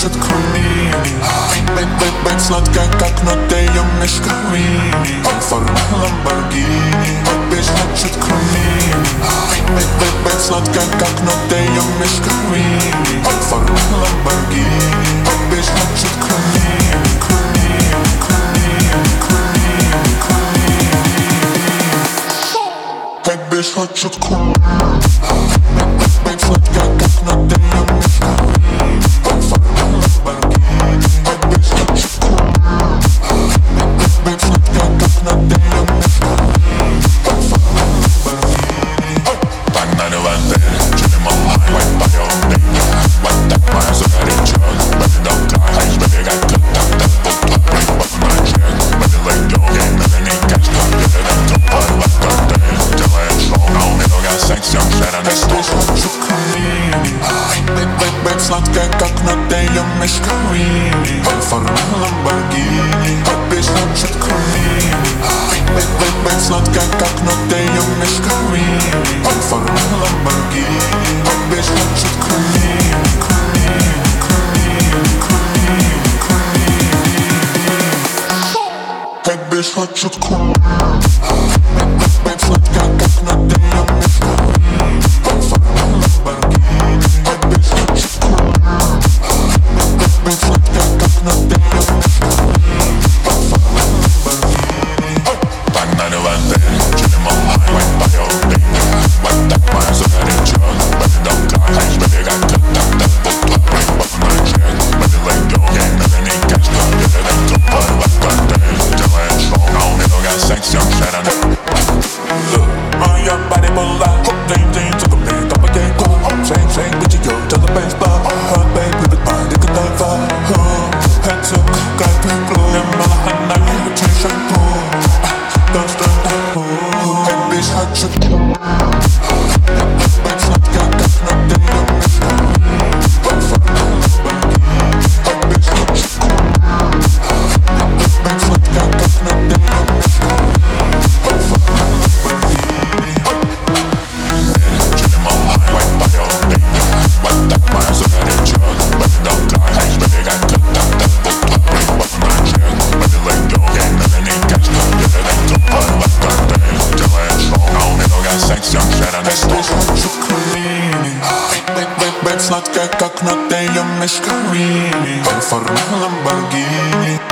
хочет курить Бэйб, бэйб, бэйб, сладко, как на ее мешка вини Форма Ламборгини Бэйб, хочет курить Бэйб, бэйб, бэйб, сладко, как на ее мешка вини Форма Ламборгини there's such a Cool. на службу шукали Бэб-бэб, сладкая, как над ее мешками Формула богини, обычно шутками Бэб-бэб, сладкая, как над ее мешками Формула богини, обычно шутками Hey bitch, let your cool. Бэт сладкая, как на тейле мешка Формула богини.